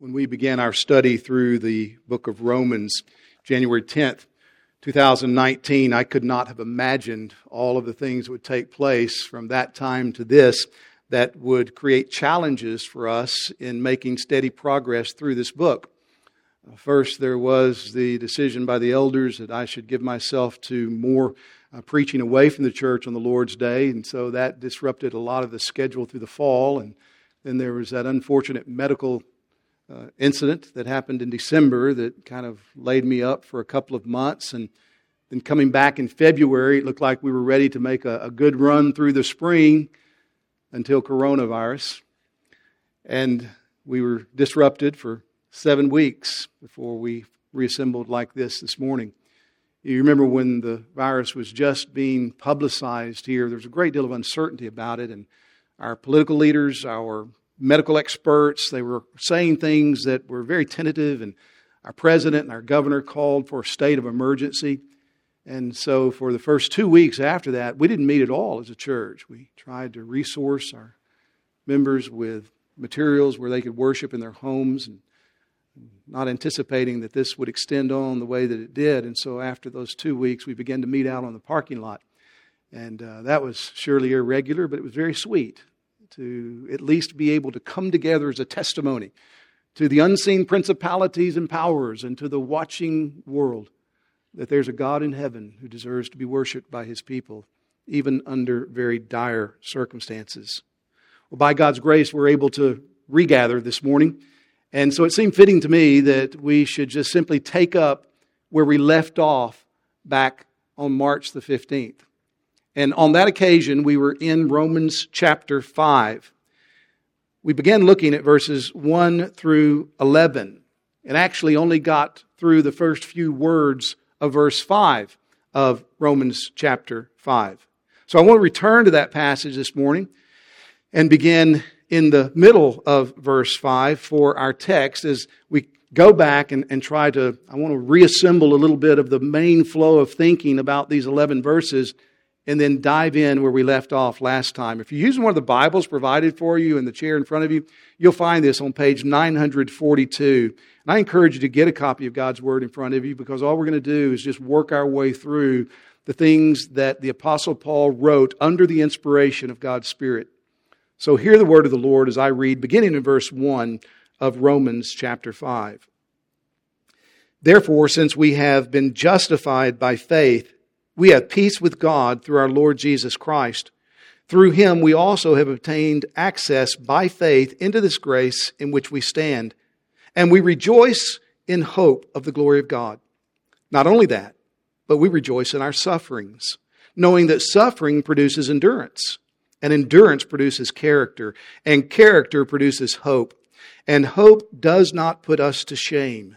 when we began our study through the book of Romans, January 10th, 2019, I could not have imagined all of the things that would take place from that time to this that would create challenges for us in making steady progress through this book. First, there was the decision by the elders that I should give myself to more uh, preaching away from the church on the Lord's Day, and so that disrupted a lot of the schedule through the fall. And then there was that unfortunate medical uh, incident that happened in December that kind of laid me up for a couple of months. And then coming back in February, it looked like we were ready to make a, a good run through the spring until coronavirus. And we were disrupted for seven weeks before we reassembled like this this morning. You remember when the virus was just being publicized here, there was a great deal of uncertainty about it, and our political leaders, our medical experts. They were saying things that were very tentative, and our president and our governor called for a state of emergency. And so, for the first two weeks after that, we didn't meet at all as a church. We tried to resource our members with materials where they could worship in their homes, and not anticipating that this would extend on the way that it did. And so, after those two weeks, we began to meet out on the parking lot. And uh, that was surely irregular, but it was very sweet to at least be able to come together as a testimony to the unseen principalities and powers and to the watching world that there's a God in heaven who deserves to be worshiped by his people, even under very dire circumstances. Well, by God's grace, we're able to regather this morning. And so it seemed fitting to me that we should just simply take up where we left off back on March the 15th. And on that occasion, we were in Romans chapter 5. We began looking at verses 1 through 11 and actually only got through the first few words of verse 5 of Romans chapter 5. So I want to return to that passage this morning and begin in the middle of verse 5 for our text as we go back and, and try to, I want to reassemble a little bit of the main flow of thinking about these 11 verses and then dive in where we left off last time. If you're using one of the Bibles provided for you in the chair in front of you, you'll find this on page 942. And I encourage you to get a copy of God's Word in front of you because all we're going to do is just work our way through the things that the Apostle Paul wrote under the inspiration of God's Spirit. So hear the word of the Lord as I read, beginning in verse 1 of Romans chapter 5. Therefore, since we have been justified by faith, we have peace with God through our Lord Jesus Christ. Through him, we also have obtained access by faith into this grace in which we stand, and we rejoice in hope of the glory of God. Not only that, but we rejoice in our sufferings, knowing that suffering produces endurance, and endurance produces character, and character produces hope. And hope does not put us to shame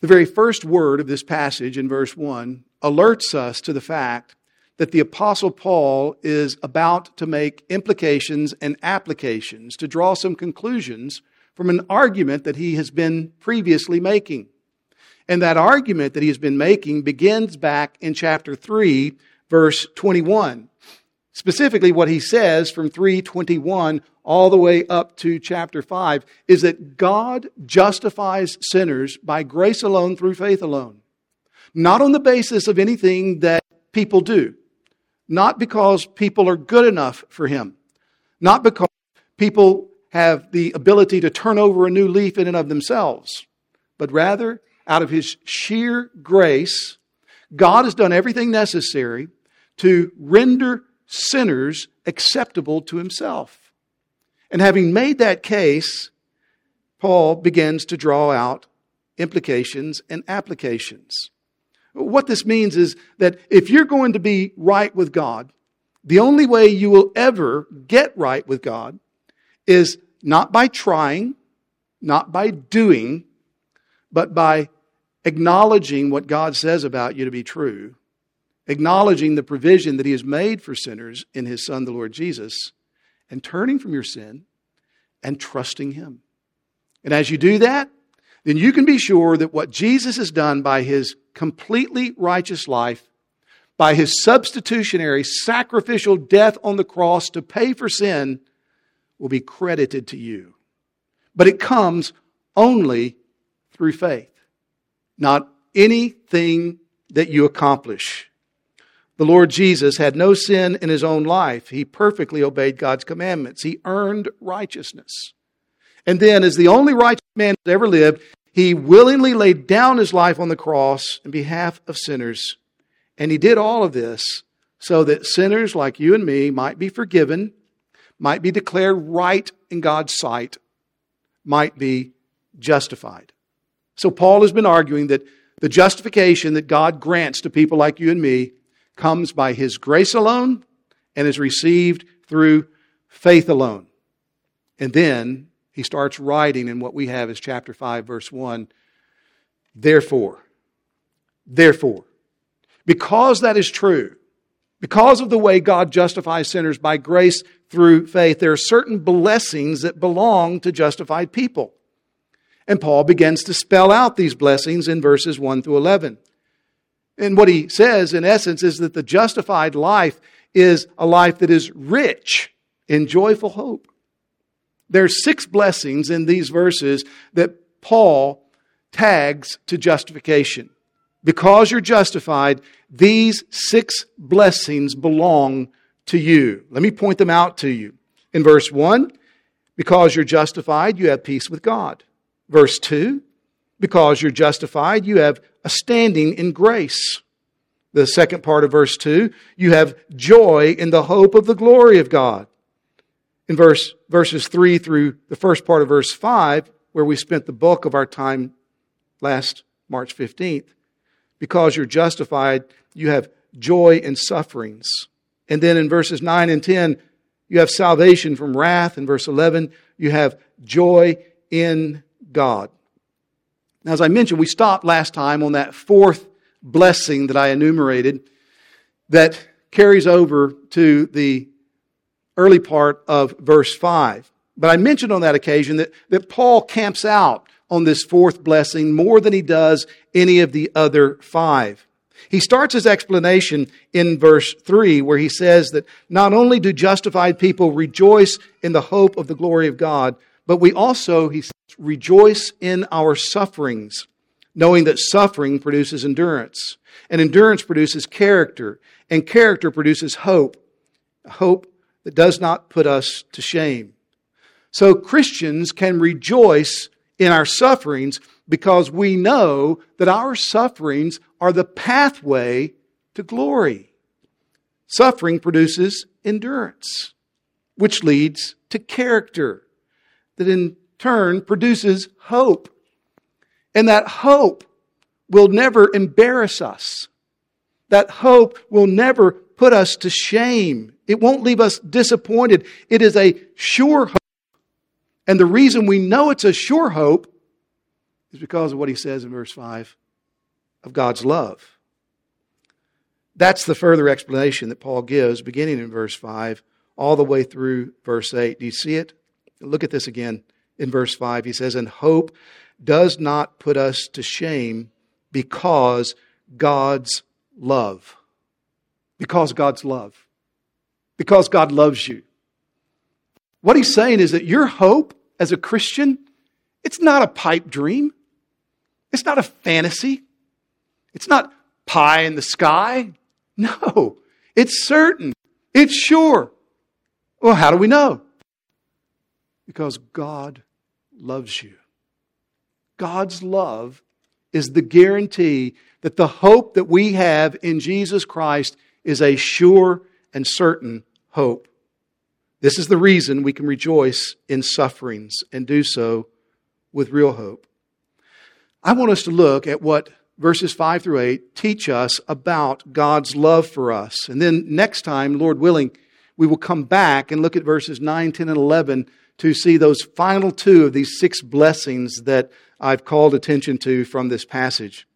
The very first word of this passage in verse 1 alerts us to the fact that the Apostle Paul is about to make implications and applications to draw some conclusions from an argument that he has been previously making. And that argument that he has been making begins back in chapter 3, verse 21. Specifically, what he says from 321 all the way up to chapter 5 is that God justifies sinners by grace alone through faith alone. Not on the basis of anything that people do. Not because people are good enough for him. Not because people have the ability to turn over a new leaf in and of themselves. But rather, out of his sheer grace, God has done everything necessary to render sinners acceptable to himself. And having made that case, Paul begins to draw out implications and applications. What this means is that if you're going to be right with God, the only way you will ever get right with God is not by trying, not by doing, but by acknowledging what God says about you to be true, acknowledging the provision that He has made for sinners in His Son, the Lord Jesus, and turning from your sin and trusting Him. And as you do that, then you can be sure that what Jesus has done by His completely righteous life, by His substitutionary sacrificial death on the cross to pay for sin, will be credited to you. But it comes only through faith, not anything that you accomplish. The Lord Jesus had no sin in his own life. He perfectly obeyed God's commandments. He earned righteousness. And then, as the only righteous man that ever lived, he willingly laid down his life on the cross in behalf of sinners. And he did all of this so that sinners like you and me might be forgiven might be declared right in God's sight, might be justified. So Paul has been arguing that the justification that God grants to people like you and me comes by his grace alone and is received through faith alone. And then he starts writing in what we have is chapter 5, verse 1. Therefore, therefore, because that is true, because of the way God justifies sinners by grace through faith, there are certain blessings that belong to justified people. And Paul begins to spell out these blessings in verses 1 through 11. And what he says, in essence, is that the justified life is a life that is rich in joyful hope. There are six blessings in these verses that Paul tags to justification. Because you're justified, these six blessings belong to you. Let me point them out to you. In verse 1, because you're justified, you have peace with God. Verse 2, because you're justified, you have a standing in grace. The second part of verse 2, you have joy in the hope of the glory of God. In verse, verses 3 through the first part of verse 5, where we spent the bulk of our time last March 15th, because you're justified, you have joy in sufferings. And then in verses 9 and 10, you have salvation from wrath. In verse 11, you have joy in God. Now, as I mentioned, we stopped last time on that fourth blessing that I enumerated that carries over to the early part of verse 5. But I mentioned on that occasion that, that Paul camps out on this fourth blessing more than he does any of the other five. He starts his explanation in verse 3, where he says that not only do justified people rejoice in the hope of the glory of God, but we also, he says, rejoice in our sufferings, knowing that suffering produces endurance, and endurance produces character, and character produces hope, hope that does not put us to shame. So Christians can rejoice in our sufferings because we know that our sufferings are the pathway to glory. Suffering produces endurance, which leads to character, that in turn produces hope. And that hope will never embarrass us. That hope will never put us to shame. It won't leave us disappointed. It is a sure hope and the reason we know it's a sure hope is because of what he says in verse 5 of God's love. That's the further explanation that Paul gives, beginning in verse 5, all the way through verse 8. Do you see it? Look at this again in verse 5. He says, And hope does not put us to shame because God's love. Because God's love. Because God loves you. What he's saying is that your hope as a Christian, it's not a pipe dream. It's not a fantasy. It's not pie in the sky. No, it's certain. It's sure. Well, how do we know? Because God loves you. God's love is the guarantee that the hope that we have in Jesus Christ is a sure and certain hope. This is the reason we can rejoice in sufferings and do so with real hope. I want us to look at what verses 5 through 8 teach us about God's love for us. And then next time, Lord willing, we will come back and look at verses 9, 10, and 11 to see those final two of these six blessings that I've called attention to from this passage.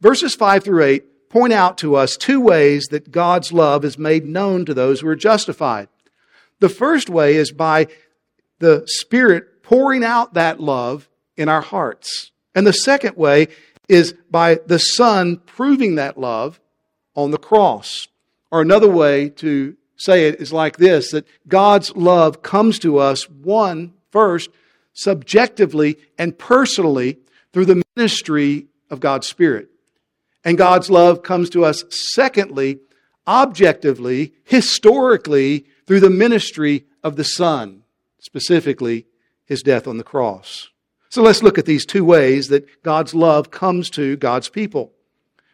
Verses 5 through 8 point out to us two ways that God's love is made known to those who are justified. The first way is by the Spirit pouring out that love in our hearts. And the second way is by the Son proving that love on the cross. Or another way to say it is like this that God's love comes to us, one, first, subjectively and personally through the ministry of God's Spirit. And God's love comes to us, secondly, objectively, historically, through the ministry of the Son, specifically his death on the cross. So let's look at these two ways that God's love comes to God's people.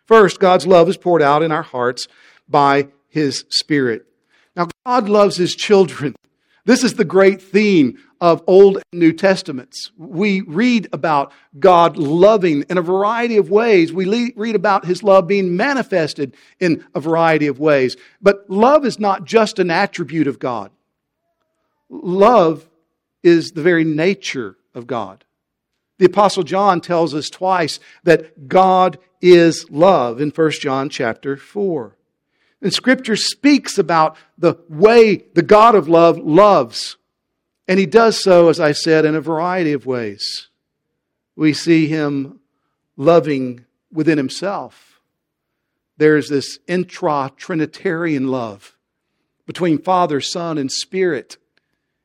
First, God's love is poured out in our hearts by his Spirit. God loves his children. This is the great theme of Old and New Testaments. We read about God loving in a variety of ways. We read about his love being manifested in a variety of ways. But love is not just an attribute of God, love is the very nature of God. The apostle John tells us twice that God is love in 1 John chapter 4. And scripture speaks about the way the God of love loves. And he does so, as I said, in a variety of ways. We see him loving within himself. There's this intra Trinitarian love between Father, Son, and Spirit.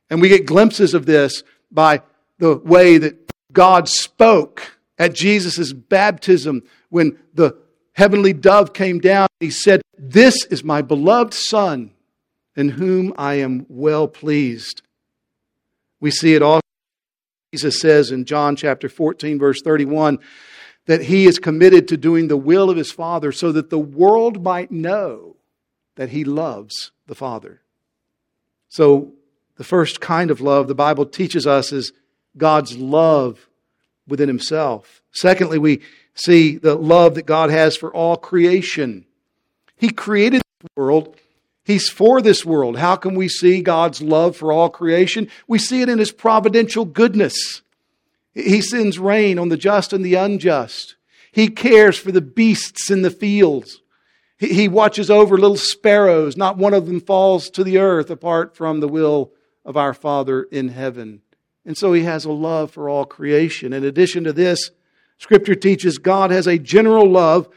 And we get glimpses of this by the way that God spoke at Jesus' baptism when the heavenly dove came down. and He said, This is my beloved Son, in whom I am well pleased. We see it also. Jesus says in John chapter 14, verse 31, that he is committed to doing the will of his Father so that the world might know that he loves the Father. So, the first kind of love the Bible teaches us is God's love within himself. Secondly, we see the love that God has for all creation. He created the world. He's for this world. How can we see God's love for all creation? We see it in His providential goodness. He sends rain on the just and the unjust. He cares for the beasts in the fields. He watches over little sparrows. Not one of them falls to the earth apart from the will of our Father in heaven. And so He has a love for all creation. In addition to this, Scripture teaches God has a general love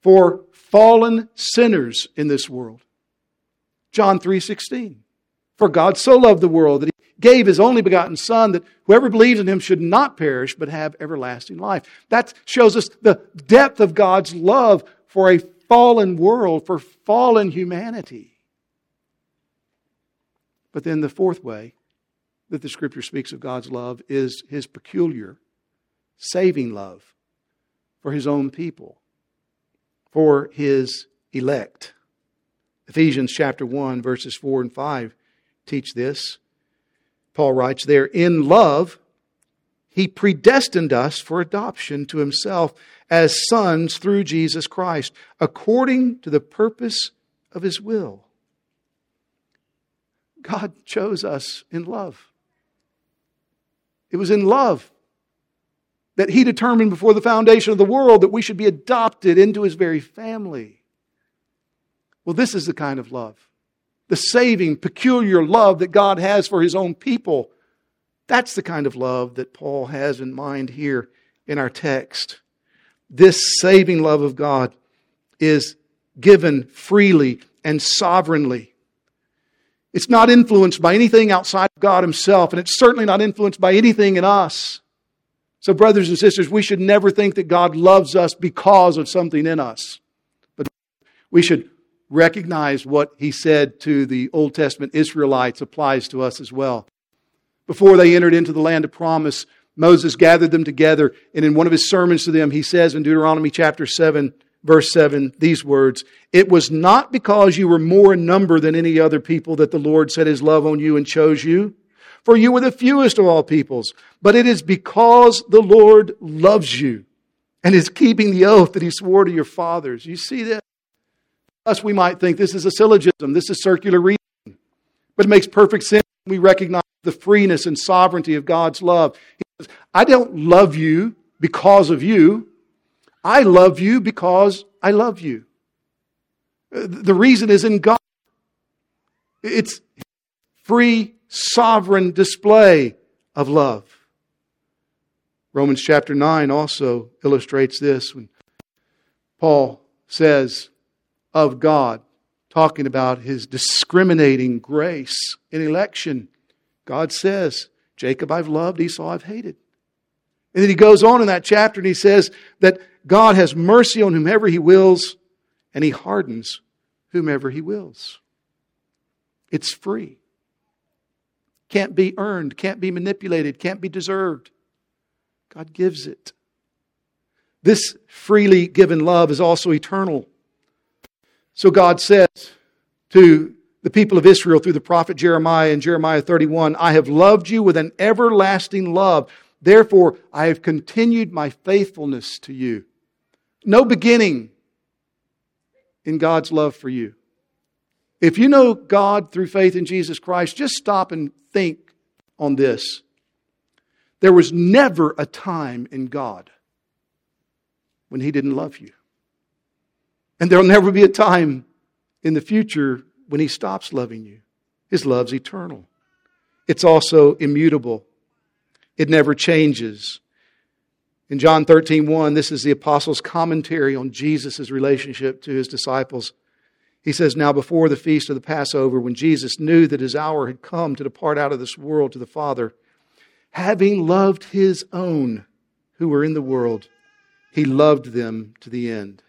for fallen sinners in this world. John 3:16. For God so loved the world that he gave his only begotten son that whoever believes in him should not perish but have everlasting life. That shows us the depth of God's love for a fallen world, for fallen humanity. But then the fourth way that the scripture speaks of God's love is his peculiar saving love for his own people, for his elect. Ephesians chapter 1, verses 4 and 5 teach this. Paul writes there, In love, he predestined us for adoption to himself as sons through Jesus Christ, according to the purpose of his will. God chose us in love. It was in love that he determined before the foundation of the world that we should be adopted into his very family. Well, this is the kind of love, the saving, peculiar love that God has for his own people. That's the kind of love that Paul has in mind here in our text. This saving love of God is given freely and sovereignly. It's not influenced by anything outside of God Himself, and it's certainly not influenced by anything in us. So, brothers and sisters, we should never think that God loves us because of something in us. But we should recognize what he said to the Old Testament Israelites applies to us as well. Before they entered into the land of promise, Moses gathered them together, and in one of his sermons to them, he says in Deuteronomy chapter 7, verse 7, these words It was not because you were more in number than any other people that the Lord set his love on you and chose you, for you were the fewest of all peoples, but it is because the Lord loves you and is keeping the oath that he swore to your fathers. You see that? Us, we might think this is a syllogism, this is circular reasoning, but it makes perfect sense. We recognize the freeness and sovereignty of God's love. He says, I don't love you because of you. I love you because I love you. Uh, the reason is in God. It's free, sovereign display of love. Romans chapter 9 also illustrates this when Paul says of God, talking about his discriminating grace in election. God says, Jacob I've loved, Esau I've hated. And then he goes on in that chapter and he says that God has mercy on whomever he wills and he hardens whomever he wills. It's free. Can't be earned, can't be manipulated, can't be deserved. God gives it. This freely given love is also eternal. So God says to the people of Israel through the prophet Jeremiah in Jeremiah 31 I have loved you with an everlasting love. Therefore, I have continued my faithfulness to you. No beginning in God's love for you. If you know God through faith in Jesus Christ, just stop and think on this. There was never a time in God when He didn't love you. And there'll never be a time in the future when He stops loving you. His love's eternal, it's also immutable, it never changes. In John 13, 1, this is the apostles' commentary on Jesus' relationship to his disciples. He says, Now before the feast of the Passover, when Jesus knew that his hour had come to depart out of this world to the Father, having loved his own who were in the world, he loved them to the end.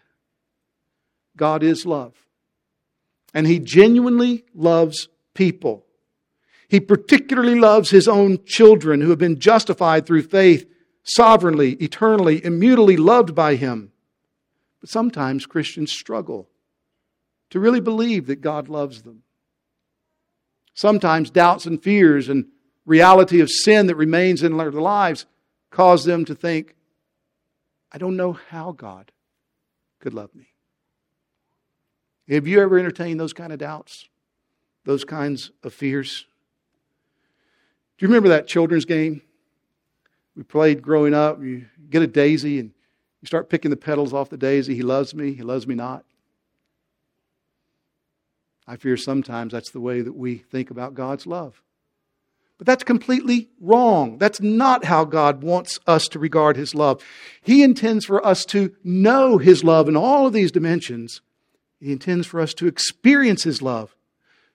God is love. And He genuinely loves people. He particularly loves His own children who have been justified through faith, sovereignly, eternally, immutably loved by Him. But sometimes Christians struggle to really believe that God loves them. Sometimes doubts and fears and reality of sin that remains in their lives cause them to think, I don't know how God could love me. Have you ever entertained those kind of doubts? Those kinds of fears? Do you remember that children's game we played growing up? You get a daisy and you start picking the petals off the daisy. He loves me, he loves me not. I fear sometimes that's the way that we think about God's love. But that's completely wrong. That's not how God wants us to regard His love. He intends for us to know His love in all of these dimensions he intends for us to experience His love,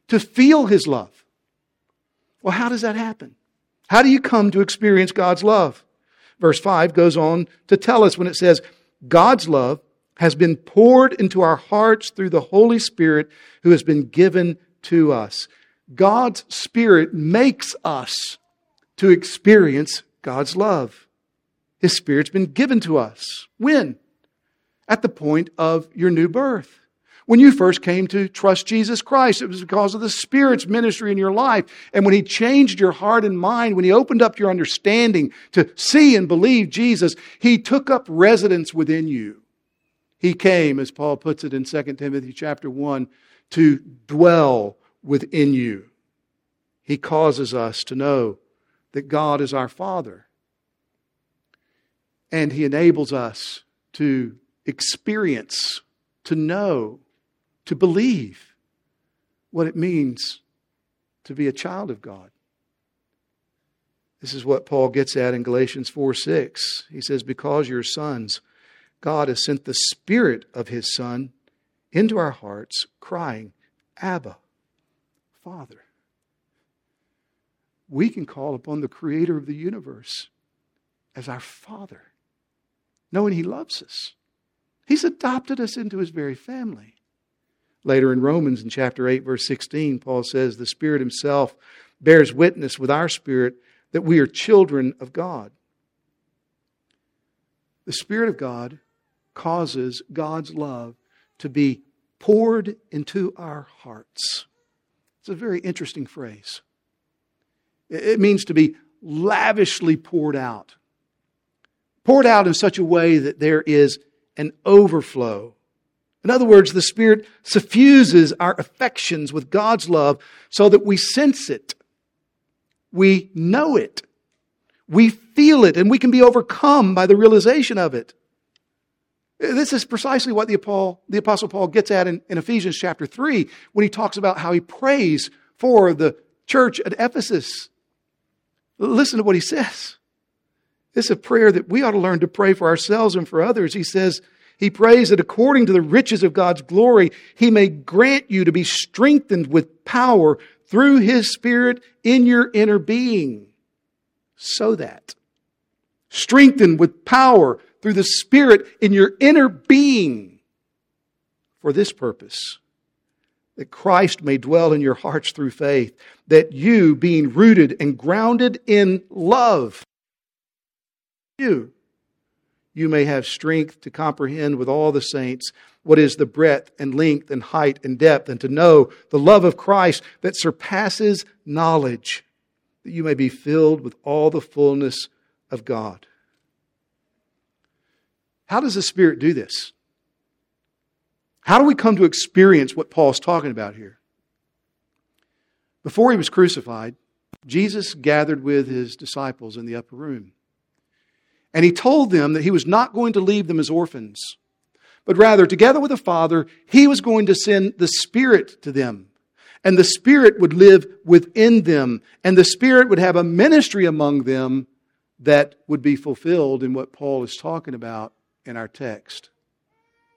to feel His love. Well, how does that happen? How do you come to experience God's love? Verse 5 goes on to tell us when it says, God's love has been poured into our hearts through the Holy Spirit who has been given to us. God's Spirit makes us to experience God's love. His Spirit's been given to us. When? At the point of your new birth. When you first came to trust Jesus Christ, it was because of the Spirit's ministry in your life. And when He changed your heart and mind, when He opened up your understanding to see and believe Jesus, He took up residence within you. He came, as Paul puts it in 2 Timothy chapter 1, to dwell within you. He causes us to know that God is our Father. And He enables us to experience, to know to believe what it means to be a child of God. This is what Paul gets at in Galatians 4 6. He says, Because you're sons, God has sent the Spirit of His Son into our hearts, crying, Abba, Father. We can call upon the Creator of the universe as our Father, knowing He loves us. He's adopted us into His very family. Later in Romans, in chapter 8, verse 16, Paul says, The Spirit Himself bears witness with our spirit that we are children of God. The Spirit of God causes God's love to be poured into our hearts. It's a very interesting phrase. It means to be lavishly poured out. Poured out in such a way that there is an overflow. In other words, the Spirit suffuses our affections with God's love so that we sense it, we know it, we feel it, and we can be overcome by the realization of it. This is precisely what the, Paul, the Apostle Paul gets at in, in Ephesians chapter 3 when he talks about how he prays for the church at Ephesus. Listen to what he says. It's a prayer that we ought to learn to pray for ourselves and for others. He says, he prays that according to the riches of God's glory, He may grant you to be strengthened with power through His Spirit in your inner being. So that, strengthened with power through the Spirit in your inner being for this purpose that Christ may dwell in your hearts through faith, that you, being rooted and grounded in love, you you may have strength to comprehend with all the saints what is the breadth and length and height and depth, and to know the love of Christ that surpasses knowledge, that you may be filled with all the fullness of God. How does the Spirit do this? How do we come to experience what Paul's talking about here? Before he was crucified, Jesus gathered with his disciples in the upper room. And he told them that he was not going to leave them as orphans, but rather, together with the Father, he was going to send the Spirit to them. And the Spirit would live within them, and the Spirit would have a ministry among them that would be fulfilled in what Paul is talking about in our text.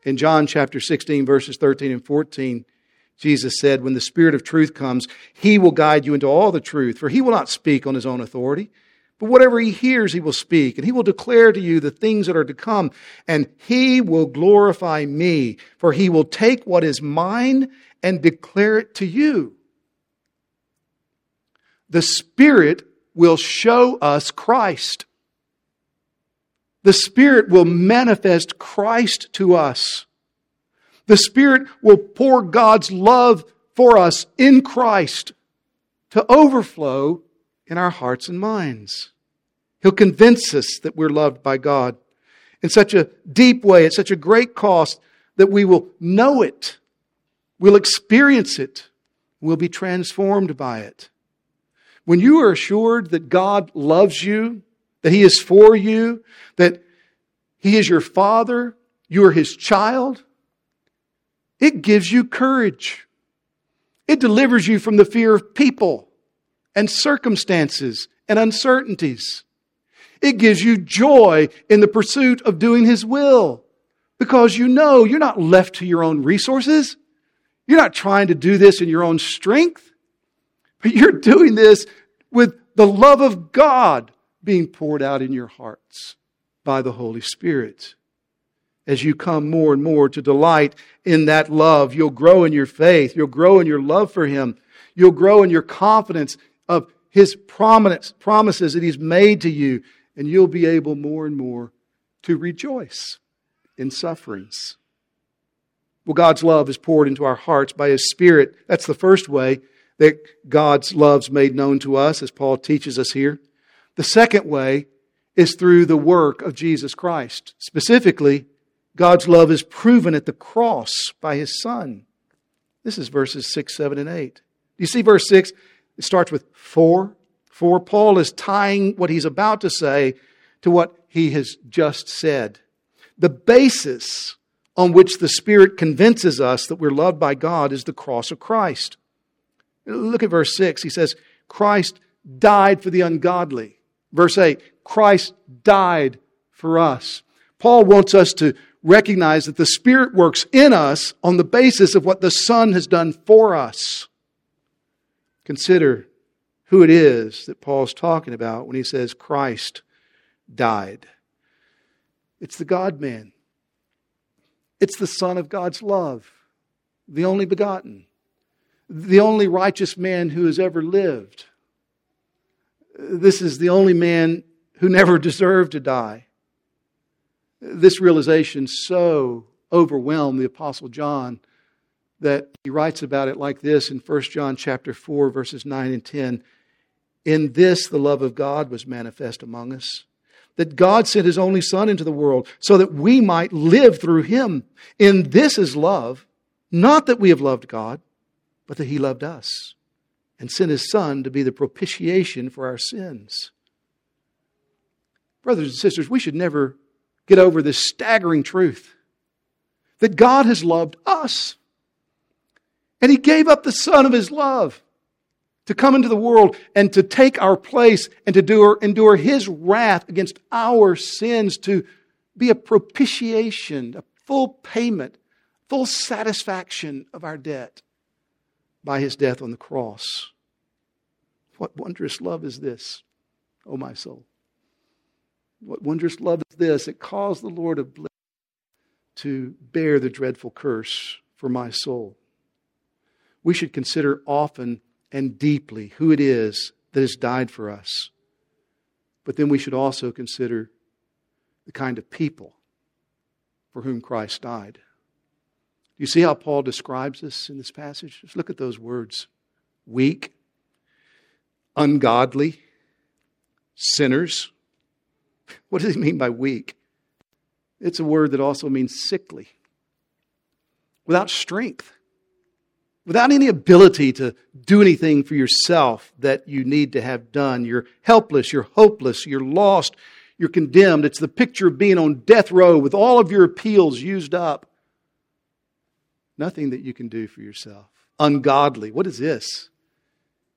In John chapter 16, verses 13 and 14, Jesus said, When the Spirit of truth comes, he will guide you into all the truth, for he will not speak on his own authority. But whatever he hears, he will speak, and he will declare to you the things that are to come, and he will glorify me, for he will take what is mine and declare it to you. The Spirit will show us Christ. The Spirit will manifest Christ to us. The Spirit will pour God's love for us in Christ to overflow in our hearts and minds. He'll convince us that we're loved by God in such a deep way, at such a great cost, that we will know it, we'll experience it, we'll be transformed by it. When you are assured that God loves you, that He is for you, that He is your Father, you are His child, it gives you courage. It delivers you from the fear of people and circumstances and uncertainties. It gives you joy in the pursuit of doing His will because you know you're not left to your own resources. You're not trying to do this in your own strength, but you're doing this with the love of God being poured out in your hearts by the Holy Spirit. As you come more and more to delight in that love, you'll grow in your faith. You'll grow in your love for Him. You'll grow in your confidence of his promises that he's made to you, and you'll be able more and more to rejoice in sufferings. Well, God's love is poured into our hearts by his Spirit. That's the first way that God's love's made known to us, as Paul teaches us here. The second way is through the work of Jesus Christ. Specifically, God's love is proven at the cross by his Son. This is verses 6, 7, and 8. Do you see verse 6? It starts with for. For Paul is tying what he's about to say to what he has just said. The basis on which the Spirit convinces us that we're loved by God is the cross of Christ. Look at verse 6. He says, Christ died for the ungodly. Verse 8, Christ died for us. Paul wants us to recognize that the Spirit works in us on the basis of what the Son has done for us. Consider who it is that Paul's talking about when he says Christ died. It's the God man, it's the Son of God's love, the only begotten, the only righteous man who has ever lived. This is the only man who never deserved to die. This realization so overwhelmed the apostle John that he writes about it like this in 1 John chapter 4 verses 9 and 10. In this the love of God was manifest among us, that God sent his only son into the world so that we might live through him. In this is love, not that we have loved God, but that he loved us and sent his son to be the propitiation for our sins. Brothers and sisters, we should never get over this staggering truth that God has loved us. And He gave up the Son of His love to come into the world and to take our place and to do, endure His wrath against our sins, to be a propitiation, a full payment, full satisfaction of our debt by His death on the cross. What wondrous love is this, O oh my soul? What wondrous love is this? It caused the Lord of bliss to bear the dreadful curse for my soul. We should consider often and deeply who it is that has died for us. But then we should also consider the kind of people for whom Christ died. Do you see how Paul describes us in this passage? Just look at those words weak, ungodly, sinners. What does he mean by weak? It's a word that also means sickly, without strength, without any ability to do anything for yourself that you need to have done. You're helpless, you're hopeless, you're lost, you're condemned. It's the picture of being on death row with all of your appeals used up. Nothing that you can do for yourself. Ungodly. What is this?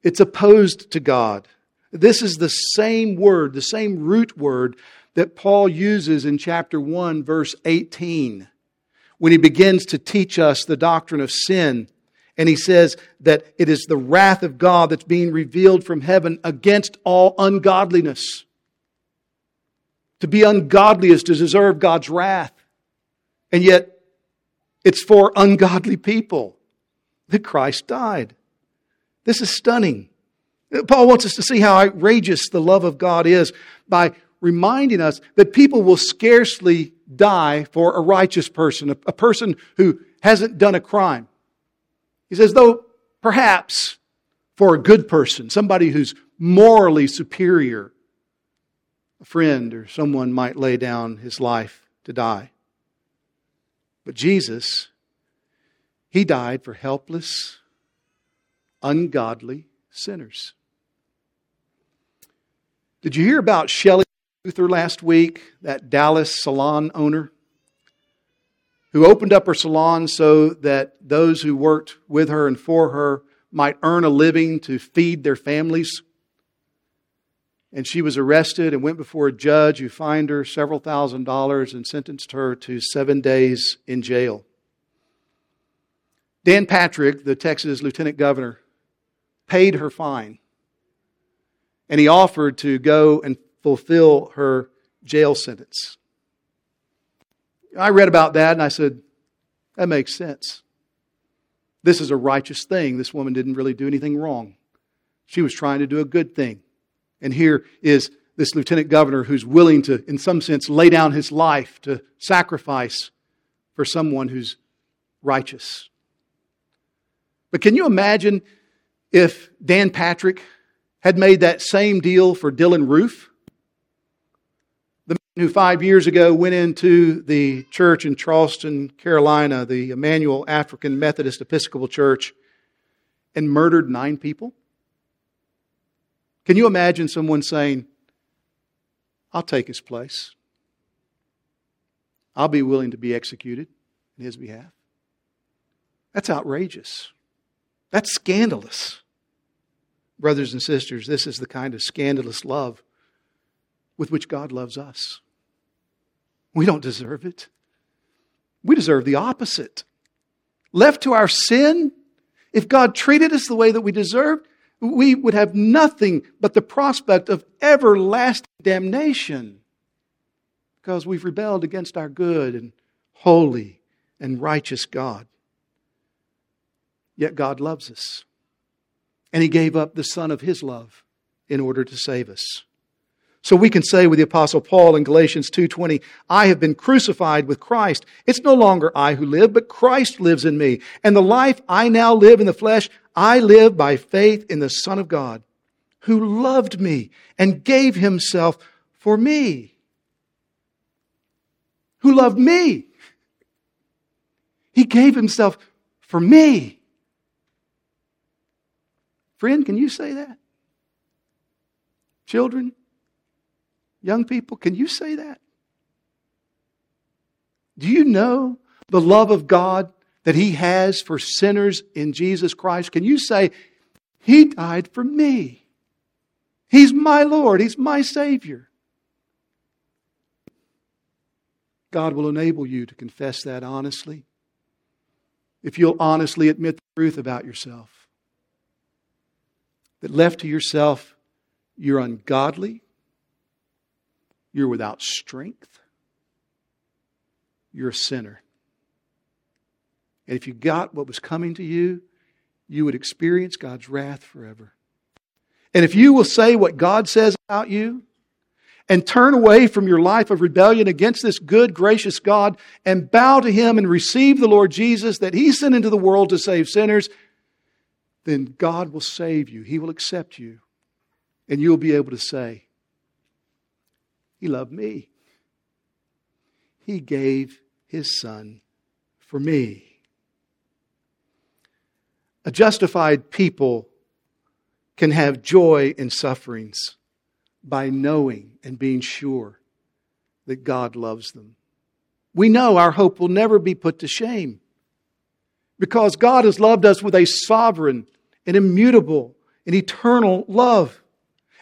It's opposed to God. This is the same word, the same root word that Paul uses in chapter 1, verse 18, when he begins to teach us the doctrine of sin. And he says that it is the wrath of God that's being revealed from heaven against all ungodliness. To be ungodly is to deserve God's wrath. And yet, it's for ungodly people that Christ died. This is stunning. Paul wants us to see how outrageous the love of God is by reminding us that people will scarcely die for a righteous person, a, person who hasn't done a crime. He says, though perhaps for a good person, somebody who's morally superior, a friend or someone might lay down his life to die. But Jesus, He died for helpless, ungodly sinners. Did you hear about Shelley Luther last week, that Dallas salon owner who opened up her salon so that those who worked with her and for her might earn a living to feed their families? And she was arrested and went before a judge who fined her several thousand dollars and sentenced her to seven days in jail. Dan Patrick, the Texas lieutenant governor, paid her fine and he offered to go and fulfill her jail sentence. I read about that and I said, that makes sense. This is a righteous thing. This woman didn't really do anything wrong. She was trying to do a good thing. And here is this lieutenant governor who's willing to, in some sense, lay down his life to sacrifice for someone who's righteous. But can you imagine if Dan Patrick had made that same deal for Dylann Roof, the man who five years ago went into the church in Charleston, Carolina, the Emanuel African Methodist Episcopal Church, and murdered nine people? Can you imagine someone saying, I'll take his place? I'll be willing to be executed in his behalf. That's outrageous. That's scandalous. Brothers and sisters, this is the kind of scandalous love with which God loves us. We don't deserve it. We deserve the opposite. Left to our sin, if God treated us the way that we deserved, we would have nothing but the prospect of everlasting damnation because we've rebelled against our good and holy and righteous God. Yet God loves us. And he gave up the Son of his love in order to save us. So we can say with the apostle Paul in Galatians 2:20, I have been crucified with Christ. It's no longer I who live, but Christ lives in me. And the life I now live in the flesh, I live by faith in the Son of God, who loved me and gave himself for me. Who loved me? He gave himself for me. Friend, can you say that? Children, young people, can you say that? Do you know the love of God that He has for sinners in Jesus Christ? Can you say, He died for me? He's my Lord, He's my Savior. God will enable you to confess that honestly. If you'll honestly admit the truth about yourself, that left to yourself, you're ungodly, you're without strength, you're a sinner. And if you got what was coming to you, you would experience God's wrath forever. And if you will say what God says about you, and turn away from your life of rebellion against this good, gracious God and bow to Him and receive the Lord Jesus that He sent into the world to save sinners, then God will save you. He will accept you. And you'll be able to say, He loved me. He gave His Son for me. A justified people can have joy in sufferings by knowing and being sure that God loves them. We know our hope will never be put to shame because God has loved us with a sovereign and immutable and eternal love.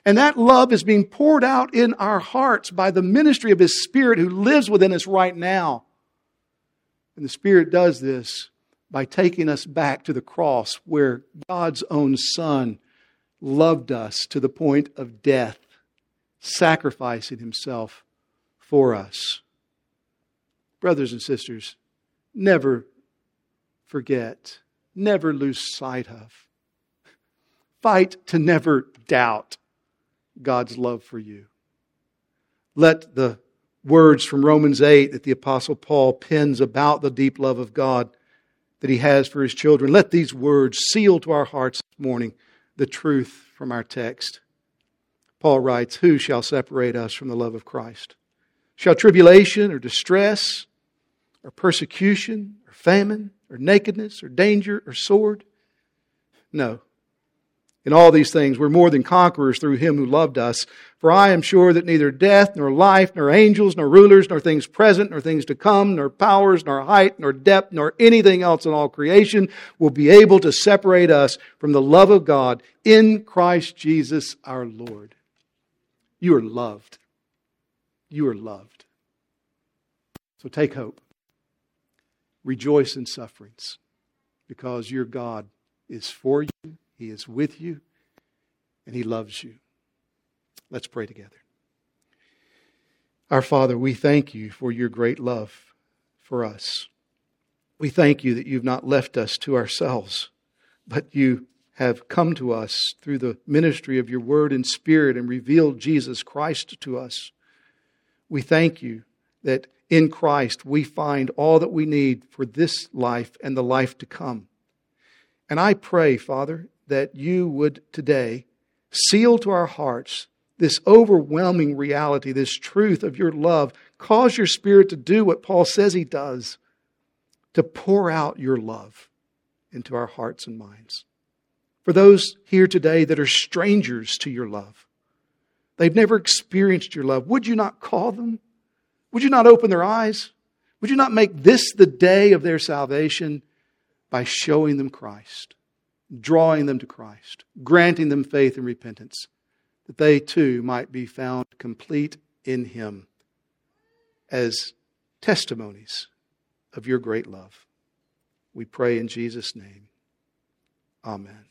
And that love is being poured out in our hearts by the ministry of His Spirit who lives within us right now. And the Spirit does this by taking us back to the cross where God's own Son loved us to the point of death sacrificing himself for us. Brothers and sisters, never forget, never lose sight of. Fight to never doubt God's love for you. Let the words from Romans 8 that the Apostle Paul pens about the deep love of God that he has for his children, let these words seal to our hearts this morning the truth from our text. Paul writes, Who shall separate us from the love of Christ? Shall tribulation or distress or persecution or famine or nakedness or danger or sword? No. In all these things, we're more than conquerors through him who loved us. For I am sure that neither death, nor life, nor angels, nor rulers, nor things present, nor things to come, nor powers, nor height, nor depth, nor anything else in all creation will be able to separate us from the love of God in Christ Jesus our Lord. You are loved. You are loved. So take hope. Rejoice in sufferings because your God is for you, He is with you, and He loves you. Let's pray together. Our Father, we thank you for your great love for us. We thank you that you've not left us to ourselves, but you have come to us through the ministry of your word and spirit and revealed Jesus Christ to us. We thank you that in Christ we find all that we need for this life and the life to come. And I pray, Father, that you would today seal to our hearts this overwhelming reality, this truth of your love. Cause your Spirit to do what Paul says he does to pour out your love into our hearts and minds. For those here today that are strangers to your love, they've never experienced your love, would you not call them? Would you not open their eyes? Would you not make this the day of their salvation by showing them Christ, drawing them to Christ, granting them faith and repentance, that they too might be found complete in Him as testimonies of your great love? We pray in Jesus' name. Amen.